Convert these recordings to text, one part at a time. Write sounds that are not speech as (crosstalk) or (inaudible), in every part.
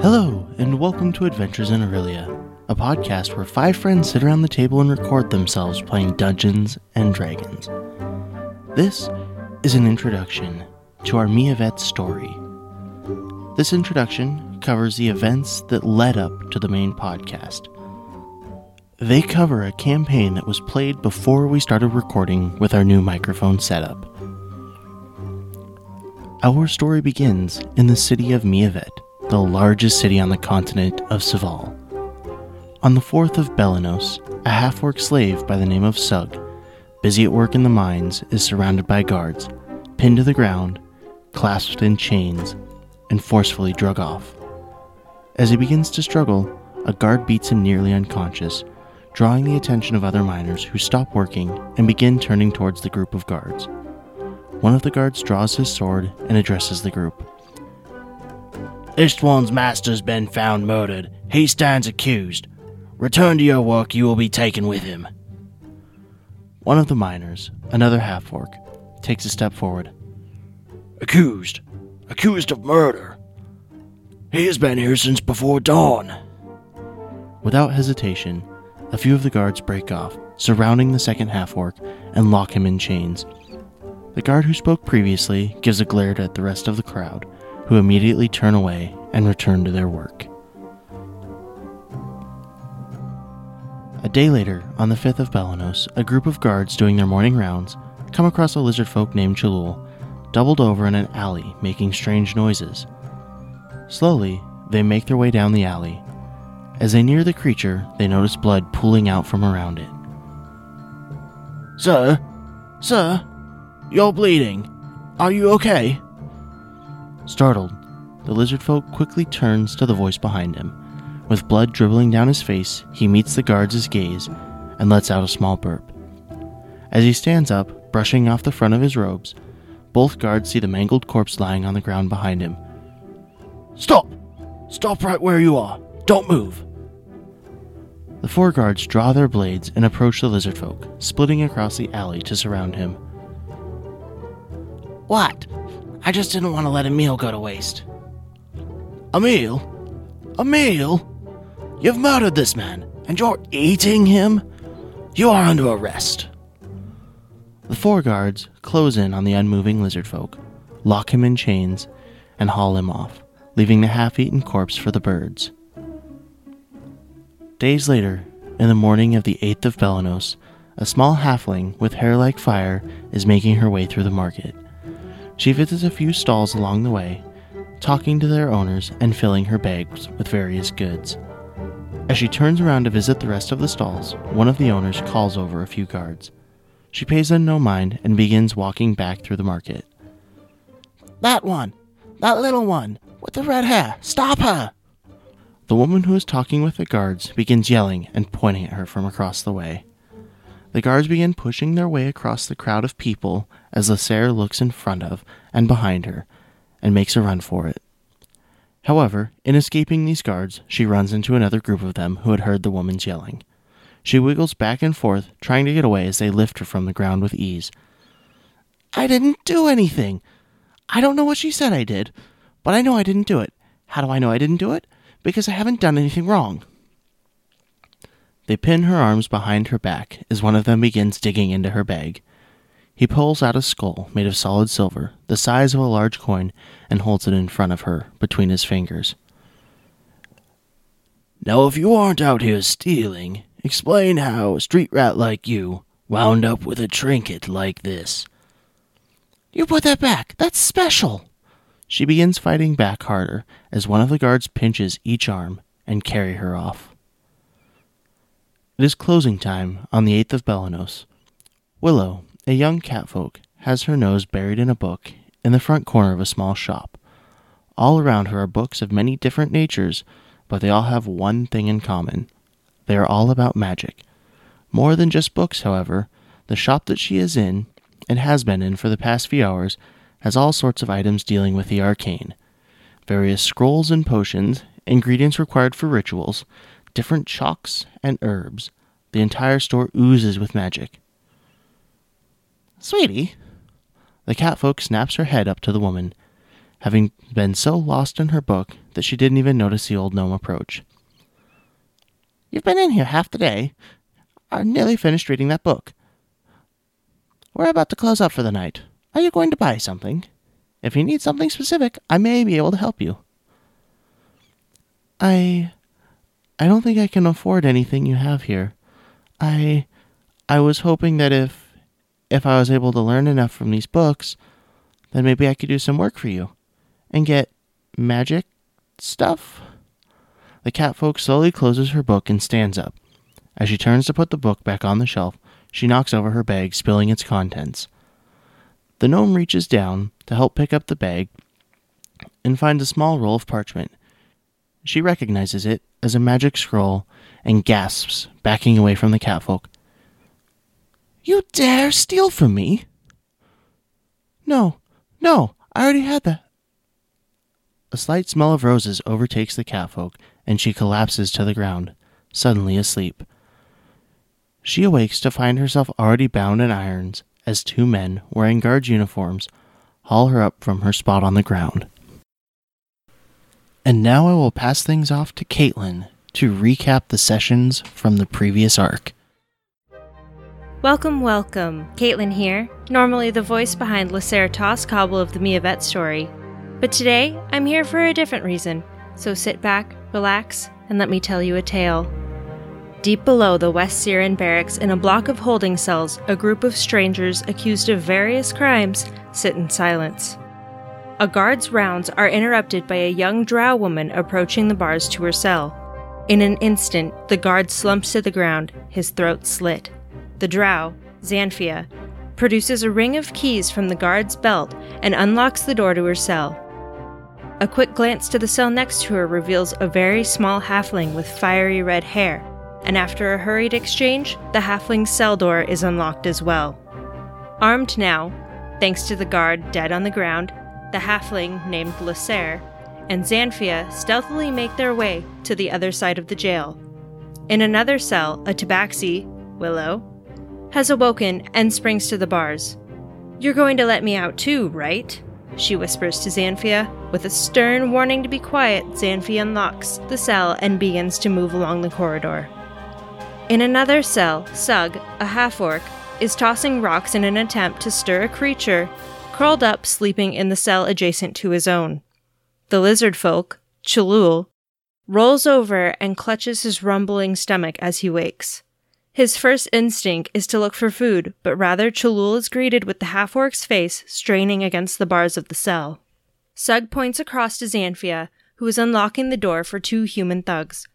Hello, and welcome to Adventures in Aurelia, a podcast where five friends sit around the table and record themselves playing Dungeons and Dragons. This is an introduction to our Miavet story. This introduction covers the events that led up to the main podcast. They cover a campaign that was played before we started recording with our new microphone setup. Our story begins in the city of Miavet, the largest city on the continent of Seval. On the 4th of Belanos, a half orc slave by the name of Sug, busy at work in the mines, is surrounded by guards, pinned to the ground, clasped in chains, and forcefully drug off. As he begins to struggle, a guard beats him nearly unconscious, drawing the attention of other miners who stop working and begin turning towards the group of guards. One of the guards draws his sword and addresses the group. One's master's been found murdered. He stands accused. Return to your work, you will be taken with him. One of the miners, another half orc, takes a step forward. Accused. Accused of murder. He has been here since before dawn. Without hesitation, a few of the guards break off, surrounding the second half orc, and lock him in chains. The guard who spoke previously gives a glare at the rest of the crowd, who immediately turn away and return to their work. A day later, on the 5th of Belanos, a group of guards doing their morning rounds come across a lizard folk named Chalul, doubled over in an alley, making strange noises. Slowly, they make their way down the alley. As they near the creature, they notice blood pooling out from around it. Sir? Sir? You're bleeding. Are you okay? Startled, the lizard folk quickly turns to the voice behind him. With blood dribbling down his face, he meets the guard's gaze and lets out a small burp. As he stands up, brushing off the front of his robes, both guards see the mangled corpse lying on the ground behind him. Stop! Stop right where you are. Don't move. The four guards draw their blades and approach the lizard folk, splitting across the alley to surround him. What? I just didn't want to let a meal go to waste. A meal? A meal? You've murdered this man, and you're eating him? You are under arrest. The four guards close in on the unmoving lizard folk, lock him in chains, and haul him off, leaving the half eaten corpse for the birds. Days later, in the morning of the 8th of Belanos, a small halfling with hair like fire is making her way through the market. She visits a few stalls along the way, talking to their owners and filling her bags with various goods. As she turns around to visit the rest of the stalls, one of the owners calls over a few guards. She pays them no mind and begins walking back through the market. That one! That little one! With the red hair! Stop her! The woman who is talking with the guards begins yelling and pointing at her from across the way. The guards begin pushing their way across the crowd of people as Lasser looks in front of and behind her and makes a run for it. However, in escaping these guards, she runs into another group of them who had heard the woman's yelling. She wiggles back and forth, trying to get away as they lift her from the ground with ease. I didn't do anything. I don't know what she said I did, but I know I didn't do it. How do I know I didn't do it? Because I haven't done anything wrong. They pin her arms behind her back as one of them begins digging into her bag. He pulls out a skull made of solid silver, the size of a large coin, and holds it in front of her between his fingers. Now, if you aren't out here stealing, explain how a street rat like you wound up with a trinket like this. You put that back. That's special. She begins fighting back harder as one of the guards pinches each arm and carry her off. It is closing time on the 8th of Belanos. Willow, a young catfolk, has her nose buried in a book in the front corner of a small shop. All around her are books of many different natures, but they all have one thing in common. They are all about magic. More than just books, however, the shop that she is in, and has been in for the past few hours, has all sorts of items dealing with the arcane. Various scrolls and potions, ingredients required for rituals, different chalks and herbs. The entire store oozes with magic. Sweetie, The catfolk snaps her head up to the woman, having been so lost in her book that she didn't even notice the old gnome approach. You've been in here half the day. I nearly finished reading that book. We're about to close up for the night. Are you going to buy something? If you need something specific, I may be able to help you. I. I don't think I can afford anything you have here. I. I was hoping that if. If I was able to learn enough from these books, then maybe I could do some work for you. And get magic stuff? The catfolk slowly closes her book and stands up. As she turns to put the book back on the shelf, she knocks over her bag, spilling its contents. The gnome reaches down to help pick up the bag and finds a small roll of parchment. She recognizes it as a magic scroll and gasps, backing away from the catfolk. You dare steal from me? No, no, I already had that. A slight smell of roses overtakes the catfolk, and she collapses to the ground, suddenly asleep. She awakes to find herself already bound in irons as two men, wearing guards' uniforms, haul her up from her spot on the ground. And now I will pass things off to Caitlin to recap the sessions from the previous arc. Welcome, welcome. Caitlin here, normally the voice behind Lacertos Cobble of the Miavet story. But today, I'm here for a different reason, so sit back, relax, and let me tell you a tale. Deep below the West Syrian barracks, in a block of holding cells, a group of strangers accused of various crimes sit in silence. A guard's rounds are interrupted by a young drow woman approaching the bars to her cell. In an instant, the guard slumps to the ground, his throat slit. The drow, Xanphia, produces a ring of keys from the guard's belt and unlocks the door to her cell. A quick glance to the cell next to her reveals a very small halfling with fiery red hair, and after a hurried exchange, the halfling's cell door is unlocked as well. Armed now, thanks to the guard dead on the ground, the halfling named Lacer and Xanphia stealthily make their way to the other side of the jail. In another cell, a tabaxi, Willow, has awoken and springs to the bars. You're going to let me out too, right? She whispers to Xanphia. With a stern warning to be quiet, Xanphia unlocks the cell and begins to move along the corridor. In another cell, Sug, a half orc, is tossing rocks in an attempt to stir a creature curled up sleeping in the cell adjacent to his own. The lizard folk, Chalul, rolls over and clutches his rumbling stomach as he wakes. His first instinct is to look for food, but rather Chalul is greeted with the half orc's face straining against the bars of the cell. Sug points across to Xanphia, who is unlocking the door for two human thugs.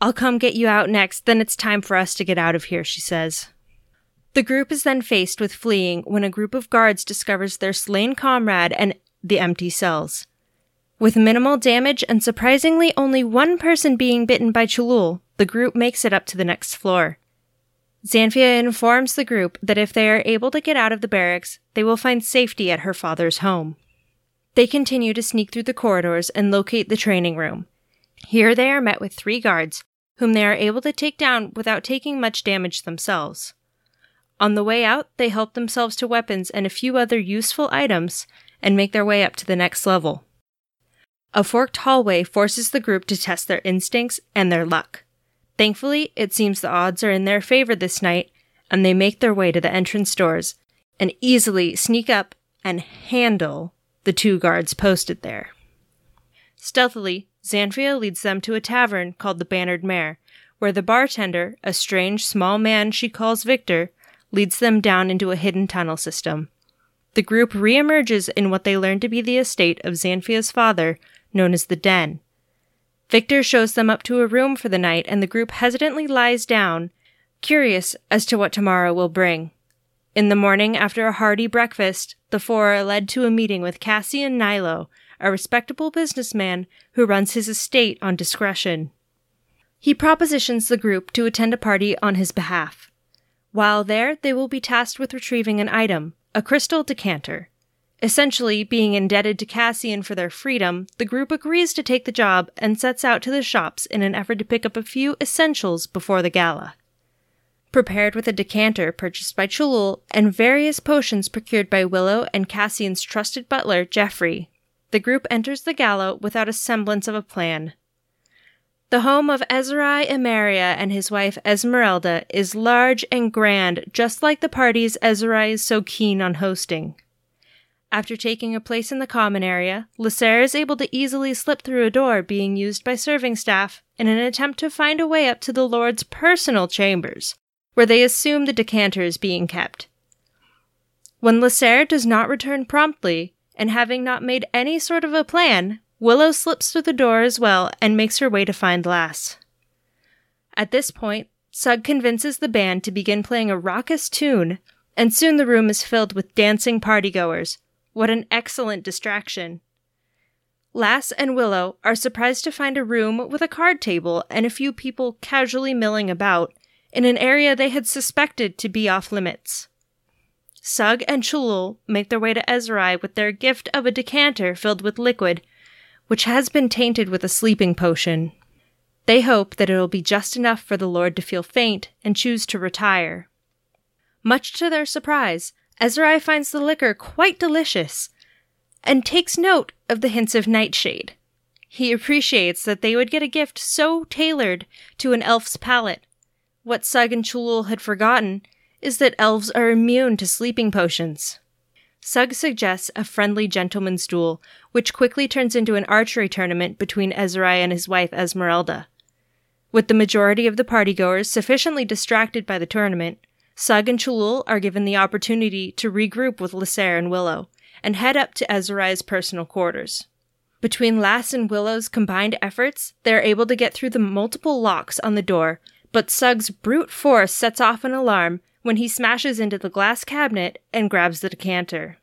I'll come get you out next, then it's time for us to get out of here, she says. The group is then faced with fleeing when a group of guards discovers their slain comrade and the empty cells. With minimal damage and surprisingly only one person being bitten by Chalul, the group makes it up to the next floor. Xanphia informs the group that if they are able to get out of the barracks, they will find safety at her father's home. They continue to sneak through the corridors and locate the training room. Here they are met with three guards, whom they are able to take down without taking much damage themselves. On the way out, they help themselves to weapons and a few other useful items and make their way up to the next level. A forked hallway forces the group to test their instincts and their luck. Thankfully, it seems the odds are in their favor this night, and they make their way to the entrance doors and easily sneak up and handle the two guards posted there. Stealthily, Xanphia leads them to a tavern called the Bannered Mare, where the bartender, a strange small man she calls Victor, leads them down into a hidden tunnel system. The group reemerges in what they learn to be the estate of Xanphia's father, known as the Den, Victor shows them up to a room for the night, and the group hesitantly lies down, curious as to what tomorrow will bring. In the morning, after a hearty breakfast, the four are led to a meeting with Cassian Nilo, a respectable businessman who runs his estate on discretion. He propositions the group to attend a party on his behalf. While there, they will be tasked with retrieving an item, a crystal decanter. Essentially, being indebted to Cassian for their freedom, the group agrees to take the job and sets out to the shops in an effort to pick up a few essentials before the gala. prepared with a decanter purchased by Chulul and various potions procured by Willow and Cassian's trusted butler, Geoffrey. The group enters the gala without a semblance of a plan. The home of Ezrai Emeria and his wife Esmeralda is large and grand, just like the parties Ezrai is so keen on hosting. After taking a place in the common area, Lysair is able to easily slip through a door being used by serving staff in an attempt to find a way up to the Lord's personal chambers, where they assume the decanter is being kept. When Lysair does not return promptly, and having not made any sort of a plan, Willow slips through the door as well and makes her way to find Lass. At this point, Sug convinces the band to begin playing a raucous tune, and soon the room is filled with dancing partygoers. What an excellent distraction! Lass and Willow are surprised to find a room with a card table and a few people casually milling about in an area they had suspected to be off limits. Sug and Cholul make their way to Ezrai with their gift of a decanter filled with liquid which has been tainted with a sleeping potion. They hope that it'll be just enough for the Lord to feel faint and choose to retire. Much to their surprise, Ezrai finds the liquor quite delicious and takes note of the hints of nightshade. He appreciates that they would get a gift so tailored to an elf's palate. What Sug and Cholul had forgotten is that elves are immune to sleeping potions. Sug suggests a friendly gentleman's duel, which quickly turns into an archery tournament between Ezrai and his wife Esmeralda. With the majority of the partygoers sufficiently distracted by the tournament, Sug and Chulul are given the opportunity to regroup with Lysair and Willow, and head up to Ezrai's personal quarters. Between Lass and Willow's combined efforts, they are able to get through the multiple locks on the door, but Sug's brute force sets off an alarm when he smashes into the glass cabinet and grabs the decanter.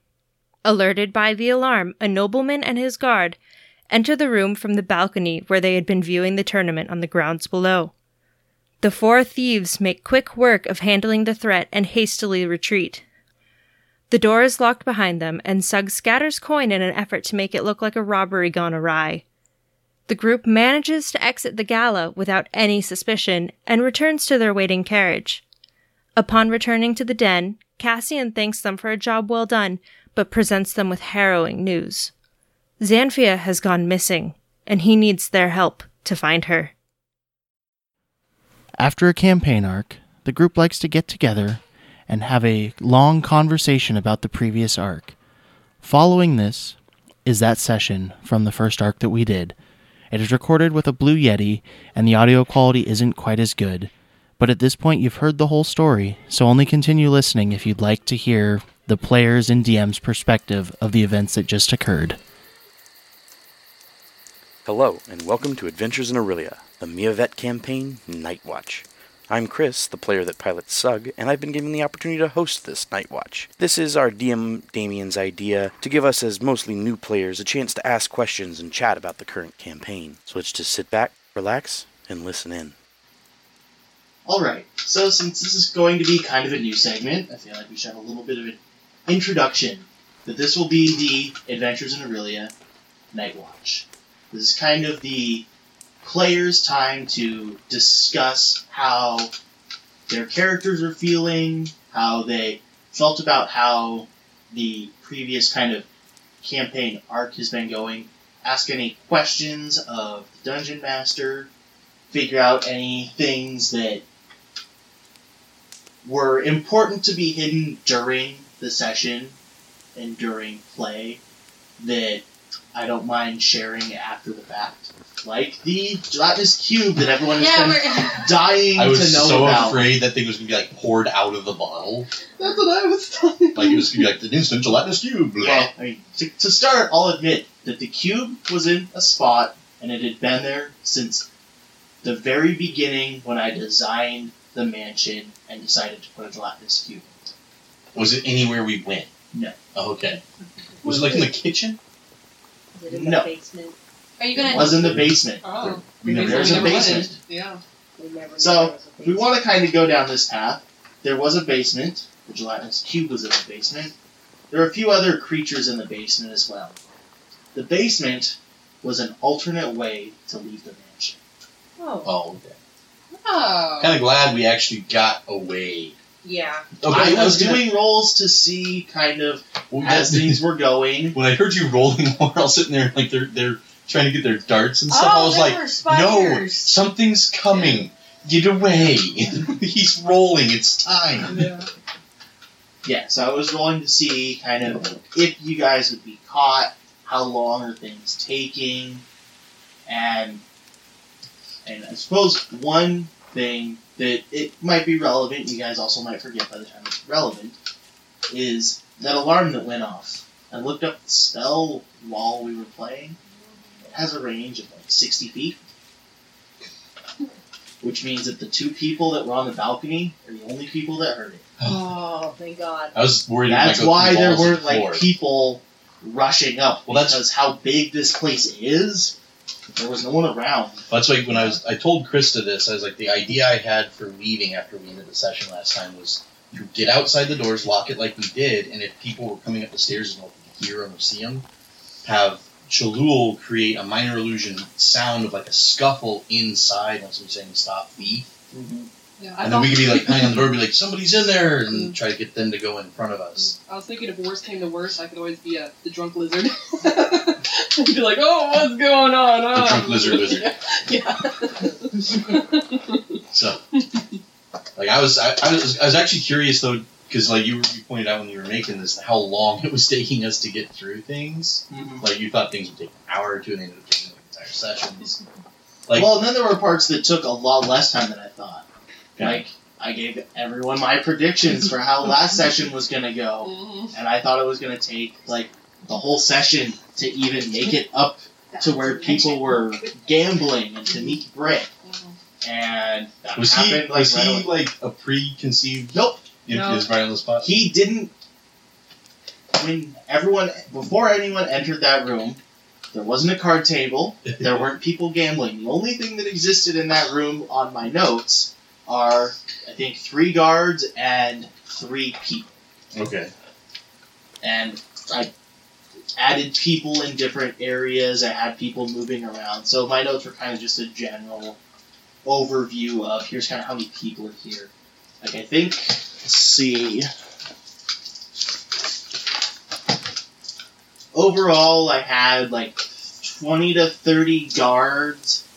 Alerted by the alarm, a nobleman and his guard enter the room from the balcony where they had been viewing the tournament on the grounds below. The four thieves make quick work of handling the threat and hastily retreat. The door is locked behind them, and Sug scatters coin in an effort to make it look like a robbery gone awry. The group manages to exit the gala without any suspicion and returns to their waiting carriage. Upon returning to the den, Cassian thanks them for a job well done, but presents them with harrowing news. Xanphia has gone missing, and he needs their help to find her. After a campaign arc, the group likes to get together and have a long conversation about the previous arc. Following this is that session from the first arc that we did. It is recorded with a Blue Yeti, and the audio quality isn't quite as good, but at this point, you've heard the whole story, so only continue listening if you'd like to hear the players' and DM's perspective of the events that just occurred. Hello, and welcome to Adventures in Aurelia, the Miavet campaign Night Watch. I'm Chris, the player that pilots Sug, and I've been given the opportunity to host this Night Watch. This is our DM Damien's idea to give us, as mostly new players, a chance to ask questions and chat about the current campaign. So let's just sit back, relax, and listen in. Alright, so since this is going to be kind of a new segment, I feel like we should have a little bit of an introduction. That this will be the Adventures in Aurelia Night Watch. This is kind of the players' time to discuss how their characters are feeling, how they felt about how the previous kind of campaign arc has been going, ask any questions of the Dungeon Master, figure out any things that were important to be hidden during the session and during play that I don't mind sharing after the fact. Like the gelatinous cube that everyone has Yeah, been we're (laughs) dying to know about. I was know so about. afraid that thing was gonna be like poured out of the bottle. That's what I was talking Like it was gonna be like the instant gelatinous cube. Well, I mean, to, to start, I'll admit that the cube was in a spot and it had been there since the very beginning when I designed the mansion and decided to put a gelatinous cube. Was it anywhere we went? No. Oh, okay. Was it like in the kitchen? Is it in No. the basement? Are you gonna? It was in the oh. basement. Oh, We Maybe there's we a never basement. Yeah. We never So, knew there was a If we basement. want to kind of go down this path, there was a basement. The gelatinous cube was in the basement. There are a few other creatures in the basement as well. The basement was an alternate way to leave the mansion. Oh, Oh, okay. Oh. Kind of glad we actually got away. Yeah. Okay, I was gonna- doing rolls to see kind of well, as that- things were going. when I heard you rolling more, I was sitting there like they're they're trying to get their darts and stuff. I Oh, was they like, were no, spiders. something's coming. Get away! (laughs) He's rolling. It's time. Yeah. Yeah, so I was rolling to see kind of if you guys would be caught, how long are things taking, and and I suppose one thing that it might be relevant, you guys also might forget by the time it's relevant, is that alarm that went off. I looked up the spell while we were playing. It has a range of like sixty feet. Which means that the two people that were on the balcony are the only people that heard it. Oh, thank God. I was worried. That's go why through there weren't like people rushing up. Well, that's- because how big this place is. There was no one around. That's why when I was, I told Krista this. I was like, the idea I had for leaving after we ended the session last time was to get outside the doors, lock it like we did, and if people were coming up the stairs and could hear them or see them, have Chalul create a minor illusion sound of like a scuffle inside once we're saying stop thief, Yeah, and then we could be like banging on the door, and be like, somebody's in there, and mm. try to get them to go in front of us. I was thinking if worst came to worst, I could always be a the drunk lizard. (laughs) and be like, oh, what's going on? The drunk ah. lizard wizard. (laughs) yeah. (laughs) So, like, I was, I, I was, I was actually curious though, because like you, you pointed out when you were making this, how long it was taking us to get through things. Mm-hmm. Like you thought things would take an hour or two, and they ended up taking like entire sessions. Like, well, and then there were parts that took a lot less time than I thought. Okay. Like I gave everyone my predictions for how last session was gonna go, Mhm. and I thought it was gonna take like the whole session to even make it up to where people were gambling and to meet Britt. And that was he, like was right he away. like a preconceived? Nope. He No. was right on the spot. he didn't when everyone before anyone entered that room there wasn't a card table (laughs) there weren't people gambling the only thing that existed in that room on my notes are i think three guards and three people. Okay. and i added people in different areas. I had people moving around. So my notes were kind of just a general overview of here's kind of how many people are here. Like i think let's see. Overall I had like 20 to 30 guards,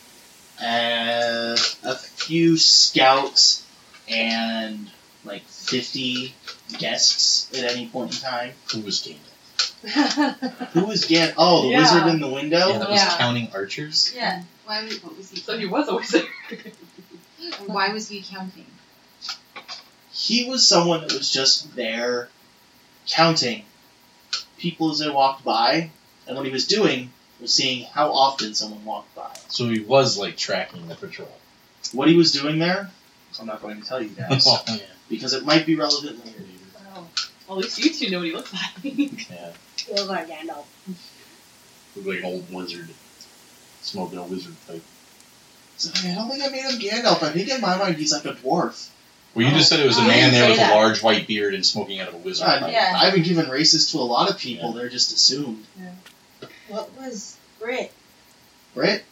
and a few scouts, and like 50 guests at any point in time. Who was Gandalf? (laughs) Who was Gan? Oh, the Yeah. wizard in the window? Yeah, that was Yeah. counting archers. yeah. Why what was he? So he was a wizard. (laughs) Why was he counting? He was someone that was just there counting people as they walked by, and what he was doing was seeing how often someone walked by. So he was like tracking the patrol. What he was doing there, I'm not going to tell you guys, (laughs) Oh, yeah. because it might be relevant later. Oh. Well, at least you two know what he looks like. (laughs) Yeah. It was like Gandalf. Looked like an old wizard smoking a wizard pipe. So, I don't think I made him Gandalf. I think in my mind he's like a dwarf. Well, you just said it was a Oh, man there with that. a large white beard and smoking out of a wizard I, pipe. Yeah. I haven't given races to a lot of people. They're just assumed. Yeah. What was Brit? Brett?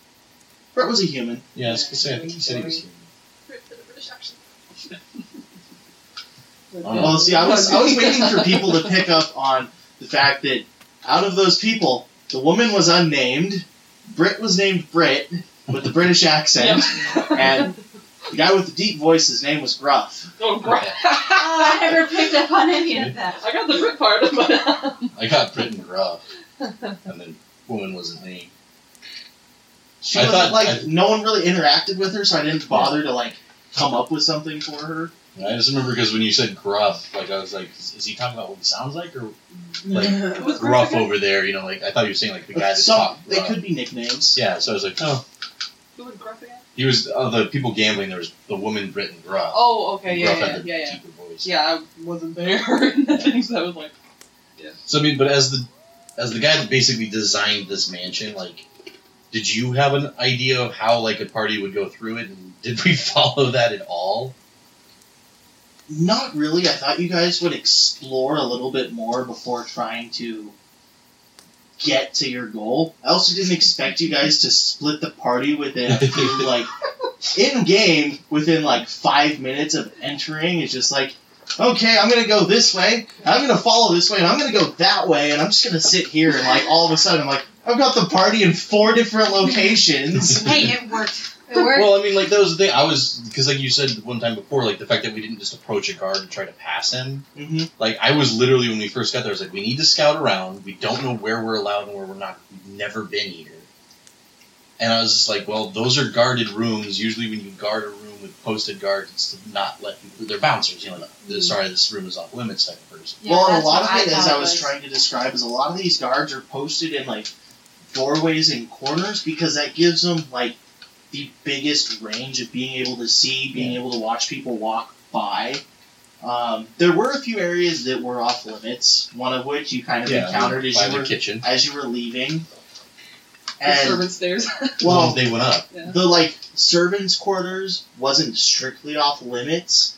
Brett was a human. Yeah, I was gonna say, I think he said he was human. British accent. Oh, no. Well, see, I was I was waiting for people to pick up on the fact that out of those people, the woman was unnamed, Brit was named Brit with the British accent, and the guy with the deep voice, his name was Gruff. Oh, great. (laughs) Oh, I never picked up on any of that. I got the Brit part, but (laughs) um, I got Brit and Gruff, and then woman wasn't me. She I wasn't thought- like I- no one really interacted with her, so I didn't bother to like come up with something for her. And I just remember because when you said Gruff, like I was like, is, is he talking about what he sounds like, or like (laughs) Who Gruff over there? You know, like I thought you were saying like the guy that Some, talked they could be nicknames. Yeah, so I was like, oh, Who was Gruff again? he was uh, the people gambling. There was the woman Brit and Gruff. Oh, okay, And yeah, Gruff yeah, had the yeah, yeah. voice. Yeah, I wasn't there (laughs) in so I was like, yeah. So I mean, but as the as the guy that basically designed this mansion, like, did you have an idea of how like a party would go through it, and did we (laughs) follow that at all? Not really. I thought you guys would explore a little bit more before trying to get to your goal. I also didn't expect you guys to split the party within a few (laughs) like in game, within like five minutes of entering, it's just like, okay, I'm gonna go this way, I'm gonna follow this way, and I'm gonna go that way, and I'm just gonna sit here, and like all of a sudden, I'm like, I've got the party in four different locations. (laughs) Hey, it worked. It worked. Well, I mean, like that was the thing. I was because, like you said one time before, like the fact that we didn't just approach a guard and try to pass him. hmm Like I was literally when we first got there, I was like, we need to scout around. We don't know where we're allowed and where we're not. We've never been here. And I was just like, well, those are guarded rooms. Usually, when you guard a room with posted guards, it's to not let people. They're bouncers, you know. the- Sorry, this room is off limits type of person. Yeah, well, a lot what of I it, as I was was. trying to describe, is a lot of these guards are posted in like doorways and corners because that gives them like the biggest range of being able to see, being able to watch people walk by. Um, there were a few areas that were off limits. One of which you kind of encountered as you were kitchen. as you were leaving. The And servant stairs. Well, (laughs) well, they went up. yeah. the like servants' quarters wasn't strictly off limits,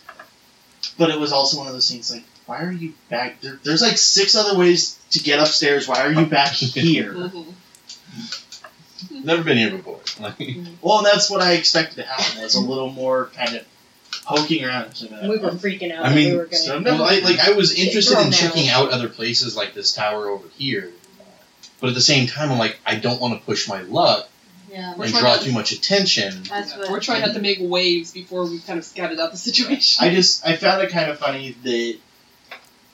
but it was also one of those things like, why are you back there? There's like six other ways to get upstairs. Why are you back (laughs) here? Mhm. (laughs) Never been here before. (laughs) Well, and that's what I expected to happen. Was a little more kind of poking around. We were freaking out. I mean, we were gonna. so- well, I, like I was interested in checking out. out other places like this tower over here, but at the same time, I'm like, I don't want to push my luck Yeah. And draw too much attention. That's what. We're trying not to make waves before we kind of scattered out the situation. I just I found it kind of funny that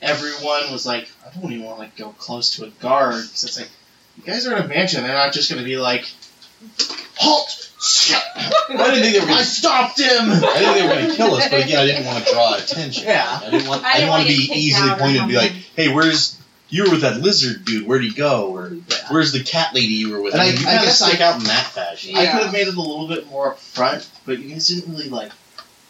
everyone was like, I don't even want to like go close to a guard because it's like you guys are in a mansion. They're not just going to be like, halt. I didn't think they were gonna. (laughs) stopped him. I didn't think they were gonna kill us, but again, I didn't want to draw attention. Yeah. I didn't want. I I, didn't didn't want wanna be easily pointed and be like, "Hey, where's you were with that lizard dude? Where'd he go?" Or "Where's the cat lady you were with?" And I I- mean, you I gotta guess I- stick out in that fashion. I could have made it a little bit more upfront, but you guys didn't really like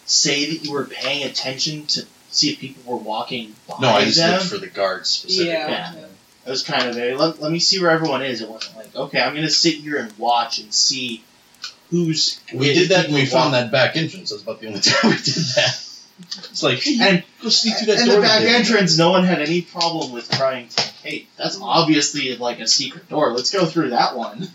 say that you were paying attention to see if people were walking by No, I just them. looked for the guards specifically. yeah. It was kind of a let, let me see where everyone is. It wasn't like okay, I'm gonna sit here and watch and see who's. We did that when we found that back entrance. That's about the only (laughs) time we did that. It's like, And go sneak through that in door. the back today. entrance, no one had any problem with trying to. Hey, that's obviously like a secret door. Let's go through that one.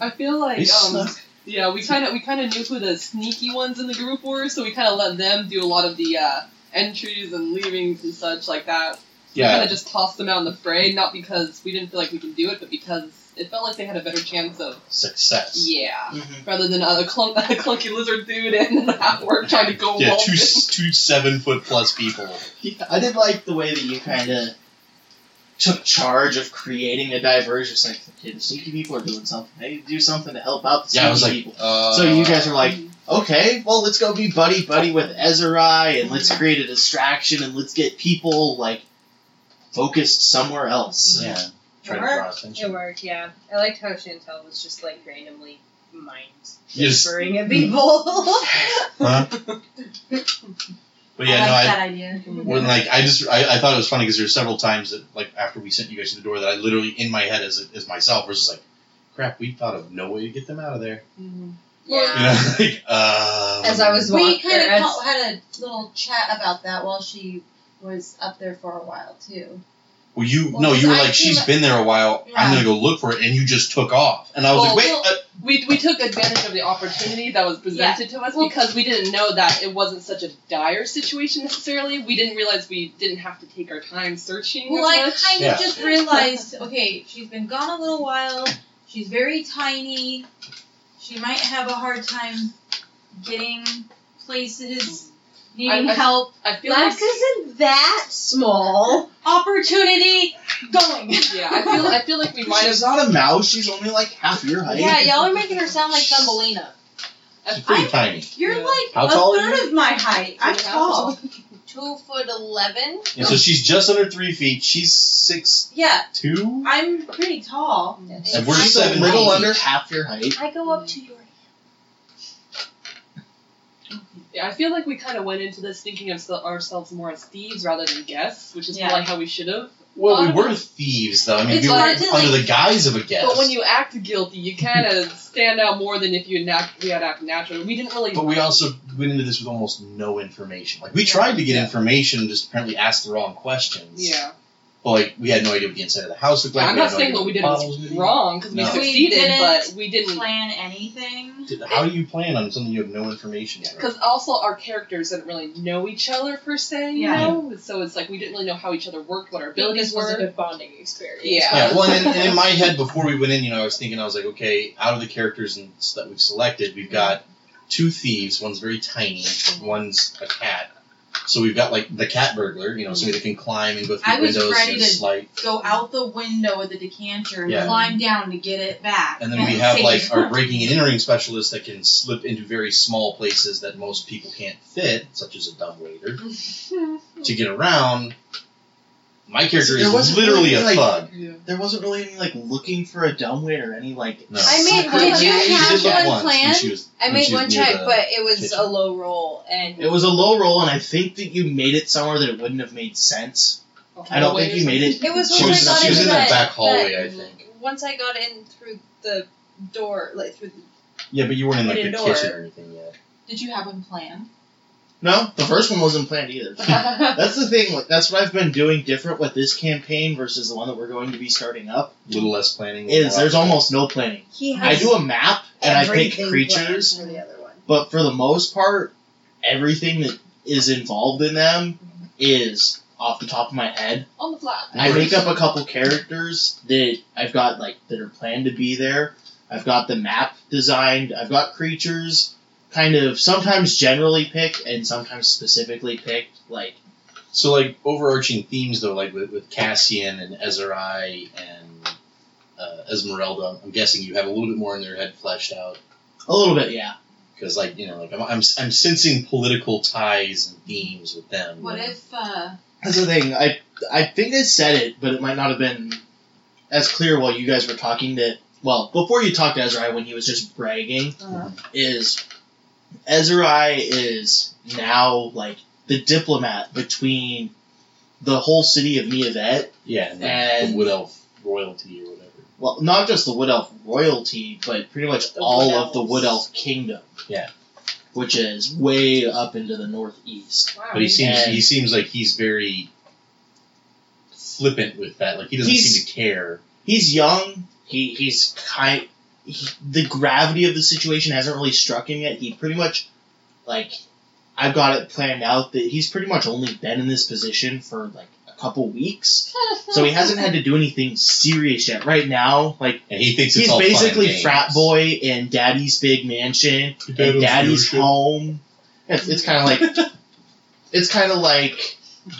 I feel like They um, snuck. yeah, we kind of we kind of knew who the sneaky ones in the group were, so we kind of let them do a lot of the uh, entries and leavings and such like that. We kind of just tossed them out in the fray, not because we didn't feel like we could do it, but because it felt like they had a better chance of success. yeah, Mhm. rather than a, clunk, (laughs) a clunky lizard dude and half orc trying to go Yeah, roll two him. two seven foot plus people. I did like the way that you kind of took charge of creating a diversion. It's like, okay, the sneaky people are doing something. They need to do something to help out the sneaky Yeah, I was like, people. uh, So you guys are like, okay, well, let's go be buddy buddy with Ezrai and let's create a distraction and let's get people like focused somewhere else. yeah, try to It draw It worked, yeah. I liked how Chantel was just like randomly mind You just- whispering at people. (laughs) Huh? (laughs) But yeah, I no, like I, idea. when like I just I, I thought it was funny because there were several times that like after we sent you guys to the door that I literally in my head as as myself was just like, crap, we thought of no way to get them out of there. Mhm. You yeah. know, (laughs) like um, As I was We kind of had a little chat about that while she was up there for a while too. Well, you Well, no, you were I like, she's came- been there a while. I'm gonna go look for it, and you just took off. And I was Well, like, wait, well- uh, We, we took advantage of the opportunity that was presented to us Well- because we didn't know that it wasn't such a dire situation necessarily. We didn't realize we didn't have to take our time searching. Well, as I much. kind Yeah. of just realized, okay, she's been gone a little while. She's very tiny. She might have a hard time getting places, needing I- I- help. I feel like Lex isn't that small. Opportunity going. yeah, I feel I feel like we might have She's not a mouse. She's only like half your height. Yeah, y'all are making her sound like Thumbelina. she's pretty I- tiny. You're Yeah. like How a tall are third of my height. I'm Two and a half tall. Two foot eleven. And so she's just under three feet. She's six Yeah, two. I'm pretty tall. And we're seven a little under half your height. I go up to your. Yeah, I feel like we kind of went into this thinking of ourselves more as thieves rather than guests, which is Yeah. probably how we should have. Well, we were it. thieves, though. I mean, It's we were hard under like- the guise of a guest. But when you act guilty, you kind of stand out more than if you had act, we had acted naturally. We didn't really. But we also went into this with almost no information. Like we tried to get Yeah. information, just apparently asked the wrong questions. yeah. But like we had no idea what the inside of the house looked like. I'm we not no saying idea what we did bottles was wrong because we No. We succeeded, didn't but we didn't. plan anything. Did- How do you plan on something you have no information yet? Because also our characters didn't really know each other per se, you Yeah. know. So it's like we didn't really know how each other worked, what our I think abilities this was a were. good bonding experience. Yeah. Yeah, well, and, in- and in (laughs) my head, before we went in, you know, I was thinking, I was like, okay, out of the characters and that we've selected, we've got two thieves. One's very tiny, one's a cat. So we've got like the cat burglar, you know, somebody that can climb and go through I was windows ready and to- slight. Go out the window with the decanter and Yeah. climb down to get it back. And then we have (laughs) like our breaking and entering specialist that can slip into very small places that most people can't fit, such as a dumbwaiter, (laughs) to get around. My character There is wasn't literally really, a like- thug. Yeah. There wasn't really any like looking for a dumbwaiter or any like. No. I made. Did you have one once when was- I made one check, but it was kitchen. a low roll, and It was a low roll, and I think that you made it somewhere that it wouldn't have made sense. Oh. I don't think you made it. It was She was- I got she was in that that back hallway, that- I think. Once I got in through the door, like through the. Yeah, but you weren't in like the door. kitchen or anything yet. Did you have one planned? No, the first one wasn't planned either. (laughs) That's the thing. Like, that's what I've been doing different with this campaign versus the one that we're going to be starting up. A little less planning. Is more there's almost no planning. He I do a map and I pick creatures, for the other one. but for the most part, everything that is involved in them is off the top of my head. On the fly. I make up a couple characters that I've got like that are planned to be there. I've got the map designed. I've got creatures kind of sometimes generally picked and sometimes specifically picked. Like So like overarching themes though, like with, with Cassian and Ezrai and uh, Esmeralda, I'm guessing you have a little bit more in their head fleshed out a little bit, yeah. because like you know like I'm, I'm I'm sensing political ties and themes with them. What you if uh, That's the thing. I I think I said it, but it might not have been as clear while you guys were talking. That well, before you talked to Ezrai when he was just bragging, Uh-huh. is Ezrai is now like the diplomat between the whole city of Miavet. yeah, and, and- the Wood Elf royalty or whatever. Well, not just the Wood Elf royalty, but pretty much The all of the Wood Elf kingdom. Yeah. Which is way up into the northeast. Wow. But he seems And- he seems like he's very flippant with that. Like he doesn't seem to care. he's young. He he's kind. He, the gravity of the situation hasn't really struck him yet. He pretty much, like, I've got it planned out that he's pretty much only been in this position for like a couple weeks, so he hasn't had to do anything serious yet. Right now, like And he thinks it's he's all basically games. frat boy in daddy's big mansion and Daddy's daddy's home. It's, it's kind of like (laughs) it's kind of like,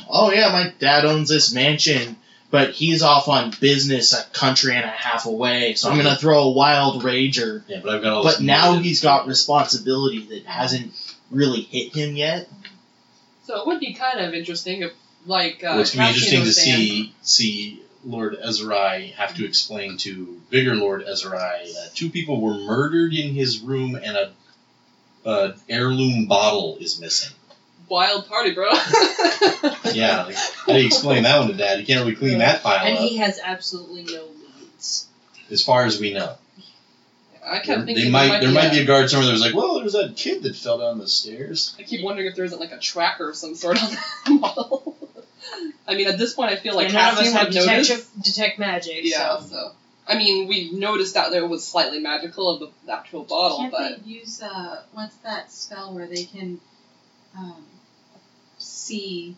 oh yeah, my dad owns this mansion, but he's off on business a country and a half away, so I'm gonna throw a wild rager. Yeah, but I've got all. But now motive. he's got responsibility that hasn't really hit him yet. So it would be kind of interesting if, like, uh, Well, it's gonna be interesting to see see Lord Ezrai have to explain to bigger Lord Ezrai uh, two people were murdered in his room and a, a heirloom bottle is missing. Wild party, bro. (laughs) Yeah, like, how do you explain that one to Dad? You can't really clean that pile and up, he has absolutely no leads. as far as we know. I kept There, thinking they might, there might a- be a guard somewhere that was like, well, there's that kid that fell down the stairs. I keep wondering if there isn't like a tracker of some sort on the (laughs) model. I mean, at this point, I feel like and none of us Cassian have would have noticed. detect, detect magic. Yeah, So. so. I mean, we noticed that there was slightly magical of the, the actual bottle, can't but they use uh, what's that spell where they can um, see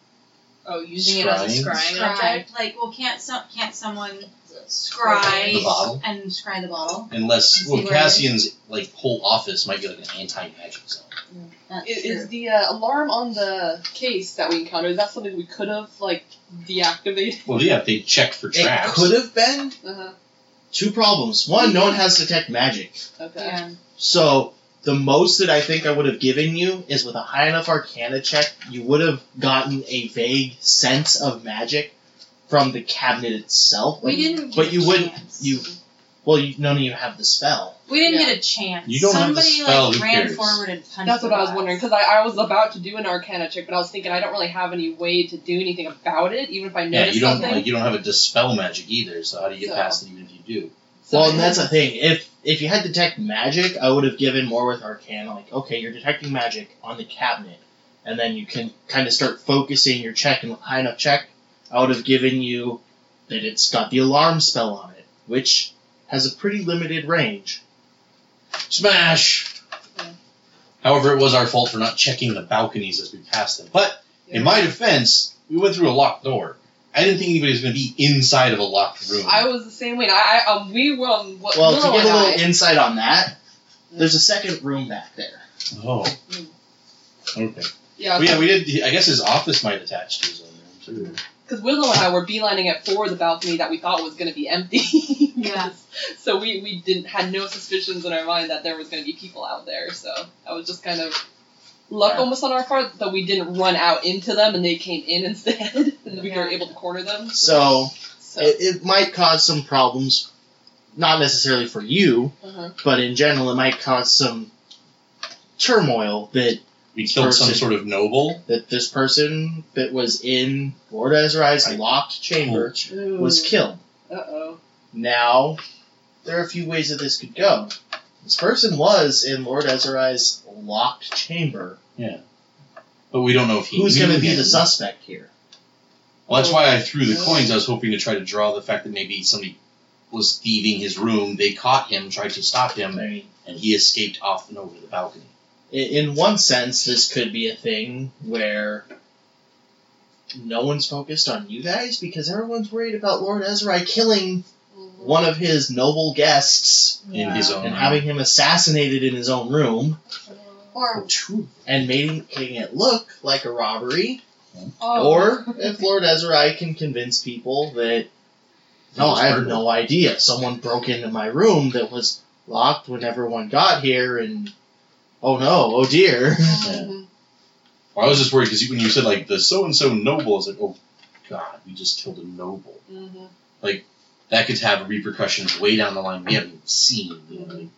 Oh, using it as a Scrying? scrying scry? object. Like, well, can't some can't someone The bottle. and scry the bottle? Unless, See well, where it Cassian's like whole office might be like an anti-magic zone. That's is, true. is the uh, alarm on the case that we encountered is that something we could have like deactivated? Well, yeah, if they checked for It traps. could have been Uh-huh. two problems. One, no one has detect magic. Okay. yeah. So the most that I think I would have given you is with a high enough Arcana check, you would have gotten a vague sense of magic from the cabinet itself. We didn't. Get But you a wouldn't- chance. you- Well, you, none of you have the spell. We didn't Yeah. get a chance. You don't have the Somebody spell, like ran cares? forward and punched. That's what the I was glass. wondering because I, I was about to do an Arcana check, but I was thinking I don't really have any way to do anything about it, even if I Yeah, you don't something. like you don't have a dispel magic either. So how do you get So- past it even if you do? So well, and that's the thing. If if you had detect magic, I would have given more with Arcana. Like, okay, you're detecting magic on the cabinet, and then you can kind of start focusing your check and high enough check. I would have given you that it's got the alarm spell on it, which has a pretty limited range. Smash! Yeah. However, it was our fault for not checking the balconies as we passed them. But in my defense, we went through a locked door. I didn't think anybody was going to be inside of a locked room. I was the same way. I, I um, we were um, what Well, to Willow give a little I- insight on that, there's a second room back there. oh. Mm. Okay. yeah, Well, yeah, we did. I guess his office might attach to his own room too. because Willow and I were beelining it for the balcony that we thought was going to be empty. (laughs) Yeah. So we, we didn't had no suspicions in our mind that there was going to be people out there. So that was just kind of luck Yeah. almost on our part that we didn't run out into them and they came in (laughs) instead, and we were Yeah. able to corner them. So So, it, it might cause some problems, not necessarily for you, uh-huh. but in general, it might cause some turmoil that We killed some sort of noble. that this person that was in Lord Ezra's I- locked chamber was killed. Uh oh. Now, there are a few ways that this could go. This person was in Lord Ezra's locked chamber. Yeah. But we don't know if he. Who's going to be the suspect here? Well, that's why I threw the coins. I was hoping to try to draw the fact that maybe somebody was thieving his room. They caught him, tried to stop him, and he escaped off and over the balcony. in one sense, this could be a thing where no one's focused on you guys because everyone's worried about Lord Ezra killing mm-hmm. one of his noble guests in his own and room. having him assassinated in his own room Or oh, and making it look like a robbery. Oh. Or (laughs) if Lord Ezra I can convince people that no, I have no idea. Someone broke into my room that was locked when everyone got here, and oh no, oh dear. (laughs) Well, I was just worried because when you said like the so and so noble, I was like, oh god, we just killed a noble. Mhm. That could have repercussions way down the line we haven't even seen. You know, like,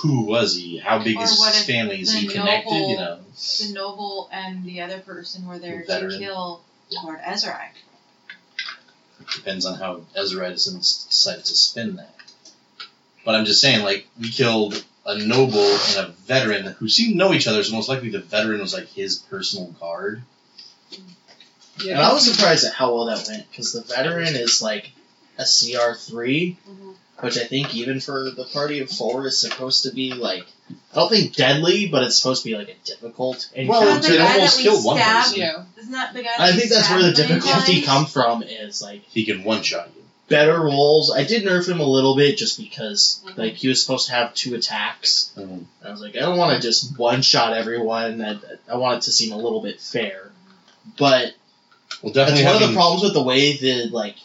who was he? How big Or is what his if family? Is he connected? You know, the noble and the other person were there The to kill Lord Ezra. depends on how Ezra decided to spin that. But I'm just saying, like, we killed a noble and a veteran who seemed to know each other, so most likely the veteran was like his personal guard. Yeah. And I was surprised at how well that went because the veteran is like a CR three, Mhm. Which I think even for the party of four is supposed to be like I don't think deadly, but it's supposed to be like a difficult encounter. Isn't it the guy almost that we killed one stabbed? person. Yeah. Isn't that the guy? That I think that's where the difficulty times? come from is like He can one shot you. better rolls. I did nerf him a little bit just because Mhm. like he was supposed to have two attacks. Mhm. I was like, I don't want to just one shot everyone. I, I want it to seem a little bit fair. But Well, that's definitely one of the problems with the way that like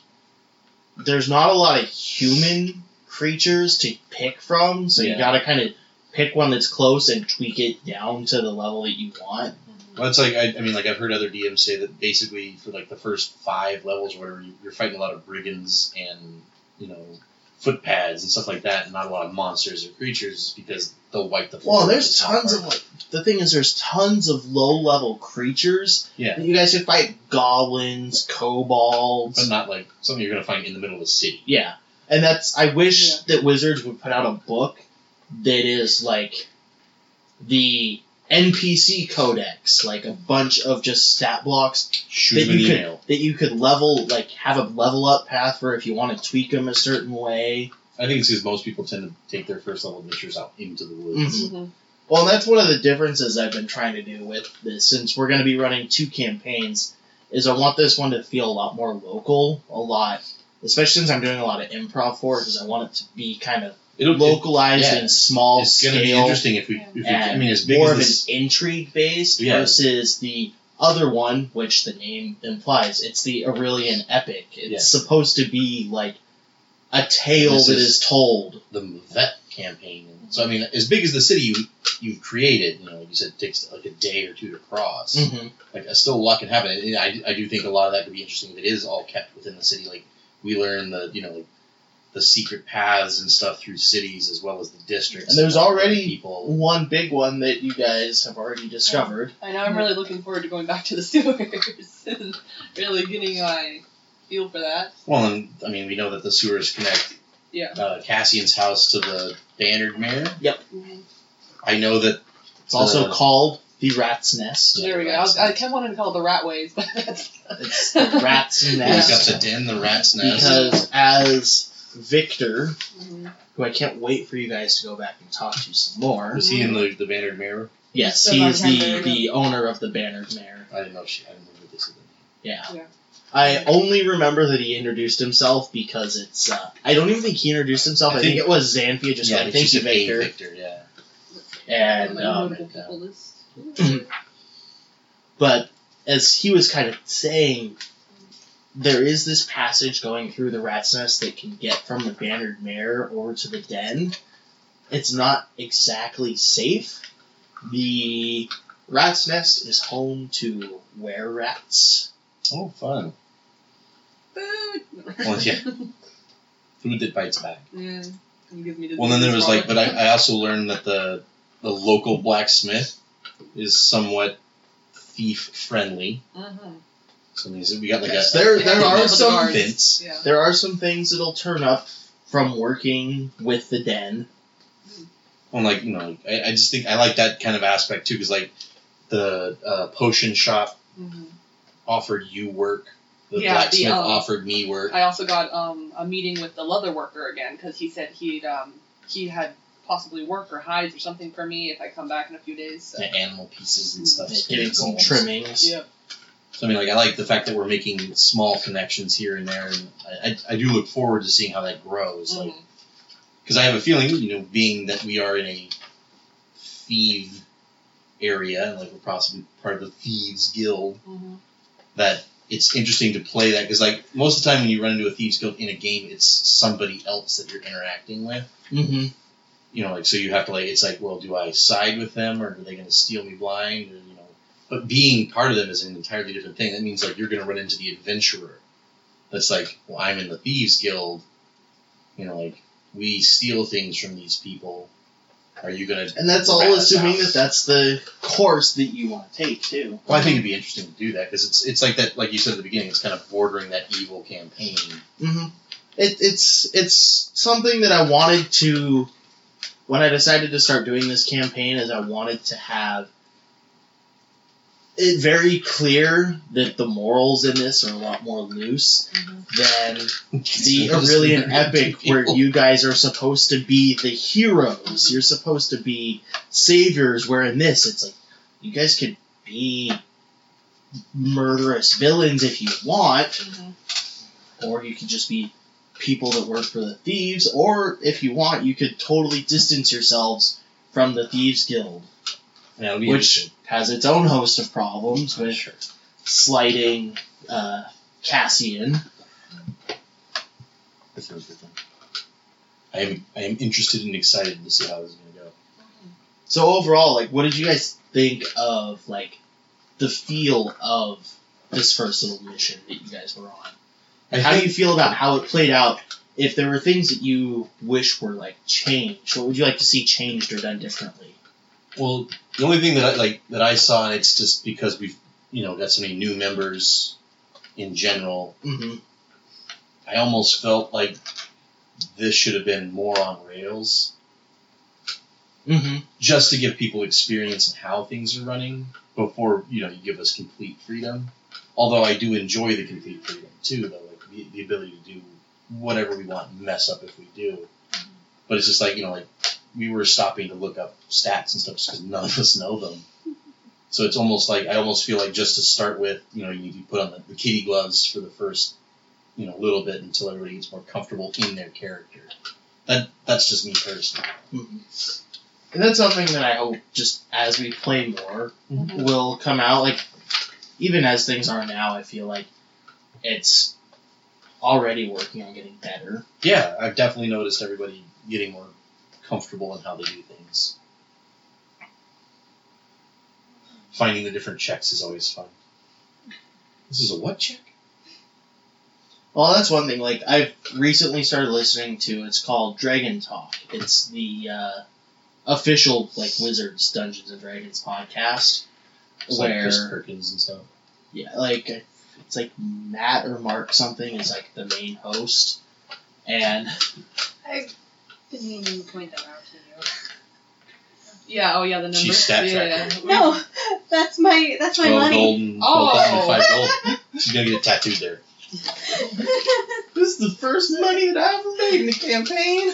there's not a lot of human creatures to pick from, so you gotta kind of pick one that's close and tweak it down to the level that you want. Well, it's like I, I mean, like I've heard other DMs say that basically for like the first five levels, or whatever, you- you're fighting a lot of brigands and you know footpads and stuff like that, and not a lot of monsters or creatures because they'll wipe the floor. Well, with there's the tons part. of like the thing is there's tons of low level creatures. Yeah. that You guys could fight goblins, kobolds. but not like something you're gonna find in the middle of the city. Yeah, and that's I wish Yeah. that Wizards would put out a book that is like the NPC codex, like a bunch of just stat blocks Shoot that you could email. that you could level, like have a level up path for if you want to tweak them a certain way. I think it's because most people tend to take their first level adventures out into the woods. Mhm. Mhm. Well, and that's one of the differences I've been trying to do with this, since we're going to be running two campaigns, is I want this one to feel a lot more local, a lot, especially since I'm doing a lot of improv for it, because I want it to be kind of It'll it- localized yeah. and small It's gonna be interesting if we, if we I mean, as big more as of an intrigue based Yeah. versus the other one, which the name implies. It's the Aurelian epic. It's Yeah. supposed to be like a tale This that is- is told. the vet campaign. So I mean, as big as the city you you've created, you know, like you said, it takes like a day or two to cross. Mm-hmm. Like, still a lot can happen. I, I do think a lot of that could be interesting if it is all kept within the city. Like we learn the you know like the secret paths and stuff through cities as well as the districts. And there's how already people. One big one that you guys have already discovered. I know I'm really looking forward to going back to the sewers (laughs) and really getting my feel for that. Well, and I mean, we know that the sewers connect Yeah. uh, Cassian's house to the Bannered Mare. Mhm. I know that It's also Uh, called the rat's nest. There we go. I, was, I kept wanting to call it the rat ways, but that's It's (laughs) the rat's We've nest. got the den, the rat's nest. Because as Victor, Mhm. who I can't wait for you guys to go back and talk to some more. Was he in the, the Bannered Mare? Yes, The he is the, the owner of the Bannered Mare. I didn't know she. I didn't know this. Yeah. Yeah. I only remember that he introduced himself because it's. Uh, I don't even think he introduced himself. I, I think, think- it was Xanthia just yeah, like, it's thank just you, Victor. Victor. Yeah. And My um, notable people list. (clears throat) But as he was kind of saying, there is this passage going through the rat's nest that can get from the bannered mare over to the den. It's not exactly safe. The rat's nest is home to were rats. Oh, fun. Food. Well, yeah. (laughs) Food that bites back. Yeah. He gives me Well, then there was like, but I, I also learned that the the local blacksmith is somewhat thief friendly. Mhm. So means we got like Yes, a there Yeah, there yeah, are the some guards. Yeah. there are some things that'll turn up from working with the den. Well, like you know, I, I just think I like that kind of aspect too, because like the uh, potion shop Mhm. offered you work, the Yeah, the, blacksmith um, offered me work. I also got um, a meeting with the leather worker again because he said he'd um, he had possibly work or hides or something for me if I come back in a few days. So. the animal pieces and stuff. Getting some goals. trimmings. Yeah. So I mean, like I like the fact that we're making small connections here and there, and I, I, I do look forward to seeing how that grows. Like, Mhm. because I have a feeling, you know, being that we are in a thieve area, and like we're possibly part of the thieves guild, Mhm. that it's interesting to play that because like most of the time when you run into a thieves guild in a game, it's somebody else that you're interacting with. Mm-hmm. You know, like so you have to like it's like, well, do I side with them or are they going to steal me blind? Or you know, but being part of them is an entirely different thing. That means like you're going to run into the adventurer. That's like, well, I'm in the thieves guild. You know, like we steal things from these people. Are you gonna? And that's all assuming out? that that's the course that you want to take too. Well, I think it'd be interesting to do that because it's it's like that, like you said at the beginning. It's kind of bordering that evil campaign. Mm-hmm. It, it's it's something that I wanted to when I decided to start doing this campaign is I wanted to have it very clear that the morals in this are a lot more loose than (laughs) the Aurelian epic where you guys are supposed to be the heroes. You're supposed to be saviors. Where in this, it's like you guys could be murderous villains if you want, Mhm. or you could just be people that work for the thieves, or if you want, you could totally distance yourselves from the thieves guild, Yeah, which has its own host of problems with Sure. slighting uh, Cassian. That's no good thing. I am I am interested and excited to see how this is gonna go. So overall, like, what did you guys think of like the feel of this first little mission that you guys were on? I how do you feel about how it played out? If there were things that you wish were like changed, what would you like to see changed or done differently? Well, the only thing that I like that I saw, and it's just because we've you know got so many new members in general. Mm-hmm. I almost felt like this should have been more on rails, Mm-hmm. just to give people experience in how things are running before you know you give us complete freedom. Although I do enjoy the complete freedom too, though, the, the ability to do whatever we want and mess up if we do. But it's just like you know, like we were stopping to look up stats and stuff because none of us know them. So it's almost like I almost feel like just to start with, you know, you, you put on the, the kitty gloves for the first, you know, little bit until everybody gets more comfortable in their character. That that's just me personally. And that's something that I hope just as we play more Mhm. will come out. Like even as things are now, I feel like it's already working on getting better. Yeah, I've definitely noticed everybody getting more comfortable in how they do things. Finding the different checks is always fun. This is a what check? Well, that's one thing. Like I've recently started listening to. It's called Dragon Talk. It's the uh, official like Wizards Dungeons and Dragons podcast. It's like Chris Perkins and stuff. yeah, like it's like Matt or Mark something is like the main host, and I didn't even point that out to you. Yeah. Oh yeah, the number. She's stat yeah, tracker. yeah. No, that's my that's my 12 money. Oh. gold and Oh. 12,005 gold. She's gonna get tattooed there. (laughs) This is the first money that I've ever made in a campaign.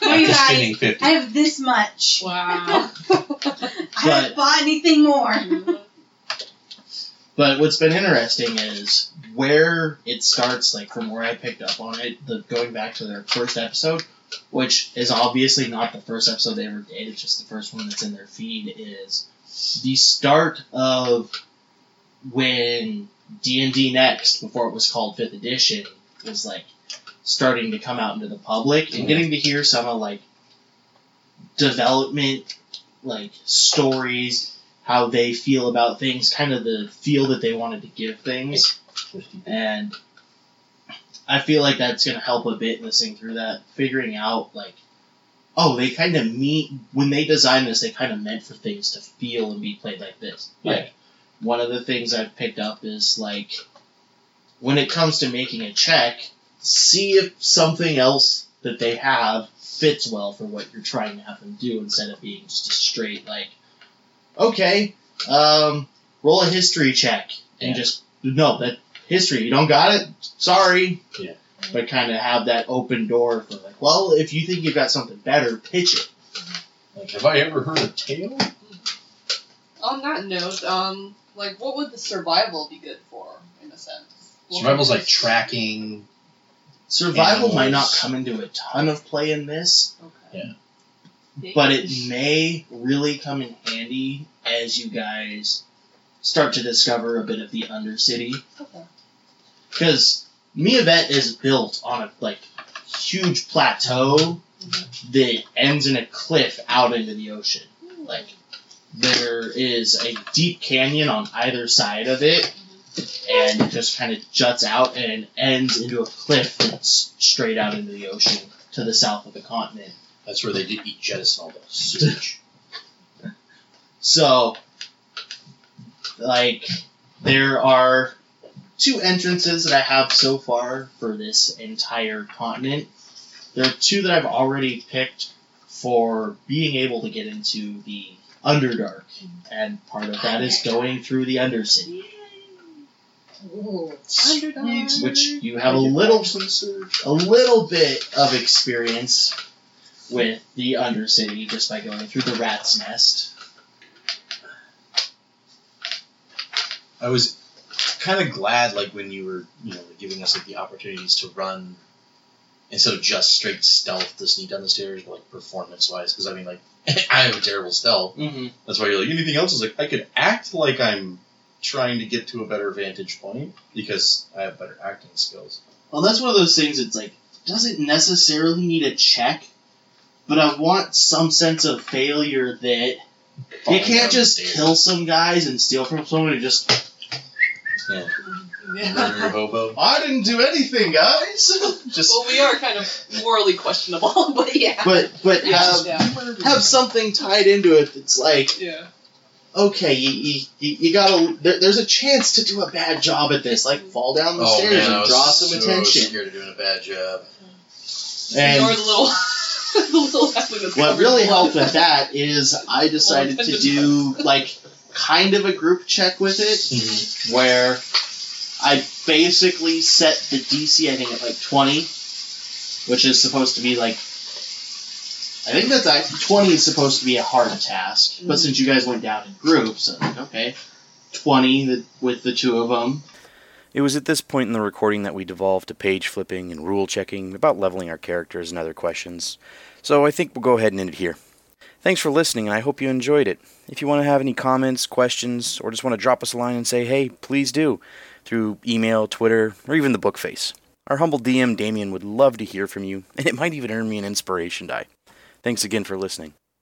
Well, you After guys, spending 50. I have this much. Wow. (laughs) I haven't bought anything more. Mm-hmm. But what's been interesting is where it starts, like from where I picked up on it, the going back to their first episode, which is obviously not the first episode they ever did, it's just the first one that's in their feed, is the start of when D and D Next, before it was called Fifth Edition, was like starting to come out into the public and getting to hear some of like development like stories how they feel about things, kind of the feel that they wanted to give things. And I feel like that's going to help a bit listening through that, figuring out, like, oh, they kind of mean, when they designed this, they kind of meant for things to feel and be played like this. Like, one of the things I've picked up is, like, when it comes to making a check, see if something else that they have fits well for what you're trying to have them do instead of being just a straight, like, okay, um, roll a history check and Yeah. just no that history you don't got it. Sorry. Yeah. But kind of have that open door for like, well, if you think you've got something better, pitch it. Like, have I ever heard a tale? On that note, um, like, what would the survival be good for, in a sense? What Survival's like tracking. Survival might not come into a ton of play in this, Okay. but it may really come in handy as you guys start to discover a bit of the Undercity. Okay. Because Miavet is built on a like huge plateau mm-hmm. that ends in a cliff out into the ocean. Hmm. Like there is a deep canyon on either side of it, and it just kind of juts out and ends into a cliff that's straight out into the ocean to the south of the continent. That's where they did eat jettison all (laughs) the sewage. So, like, there are two entrances that I have so far for this entire continent. There are two that I've already picked for being able to get into the Underdark, and part of that is going through the Undercity, which you have a little, a little bit of experience with the Undercity just by going through the Rat's Nest. I was kind of glad, like when you were, you know, giving us like the opportunities to run instead of just straight stealth to sneak down the stairs, but like performance wise. Because I mean, like (laughs) I have a terrible stealth. Mm-hmm. That's why you're like anything else is like I could act like I'm trying to get to a better vantage point because I have better acting skills. Well, that's one of those things. It's like doesn't necessarily need a check, but I want some sense of failure that you can't just kill some guys and steal from someone and just Yeah. Yeah. Hobo. I didn't do anything, guys. (laughs) just Well, we are kind of morally questionable, (laughs) but yeah. but but Yeah, have yeah. have something tied into it that's like Yeah. okay, you you, you you gotta there, there's a chance to do a bad job at this, like fall down the Oh stairs man, I and was draw some so attention. scared of doing a bad job. And You're the little, (laughs) the little What really helped with that is I decided to do like kind of a group check with it mm-hmm. where I basically set the DC I think at like 20 which is supposed to be like I think that's actually 20 is supposed to be a hard task but mm-hmm. since you guys went down in groups I'm like okay 20 with the two of them It was at this point in the recording that we devolved to page flipping and rule checking about leveling our characters and other questions. So I think we'll go ahead and end it here. Thanks for listening, and I hope you enjoyed it. If you want to have any comments, questions, or just want to drop us a line and say, hey, please do, through email, Twitter, or even the book face. Our humble DM, Damien, would love to hear from you, and it might even earn me an inspiration die. Thanks again for listening.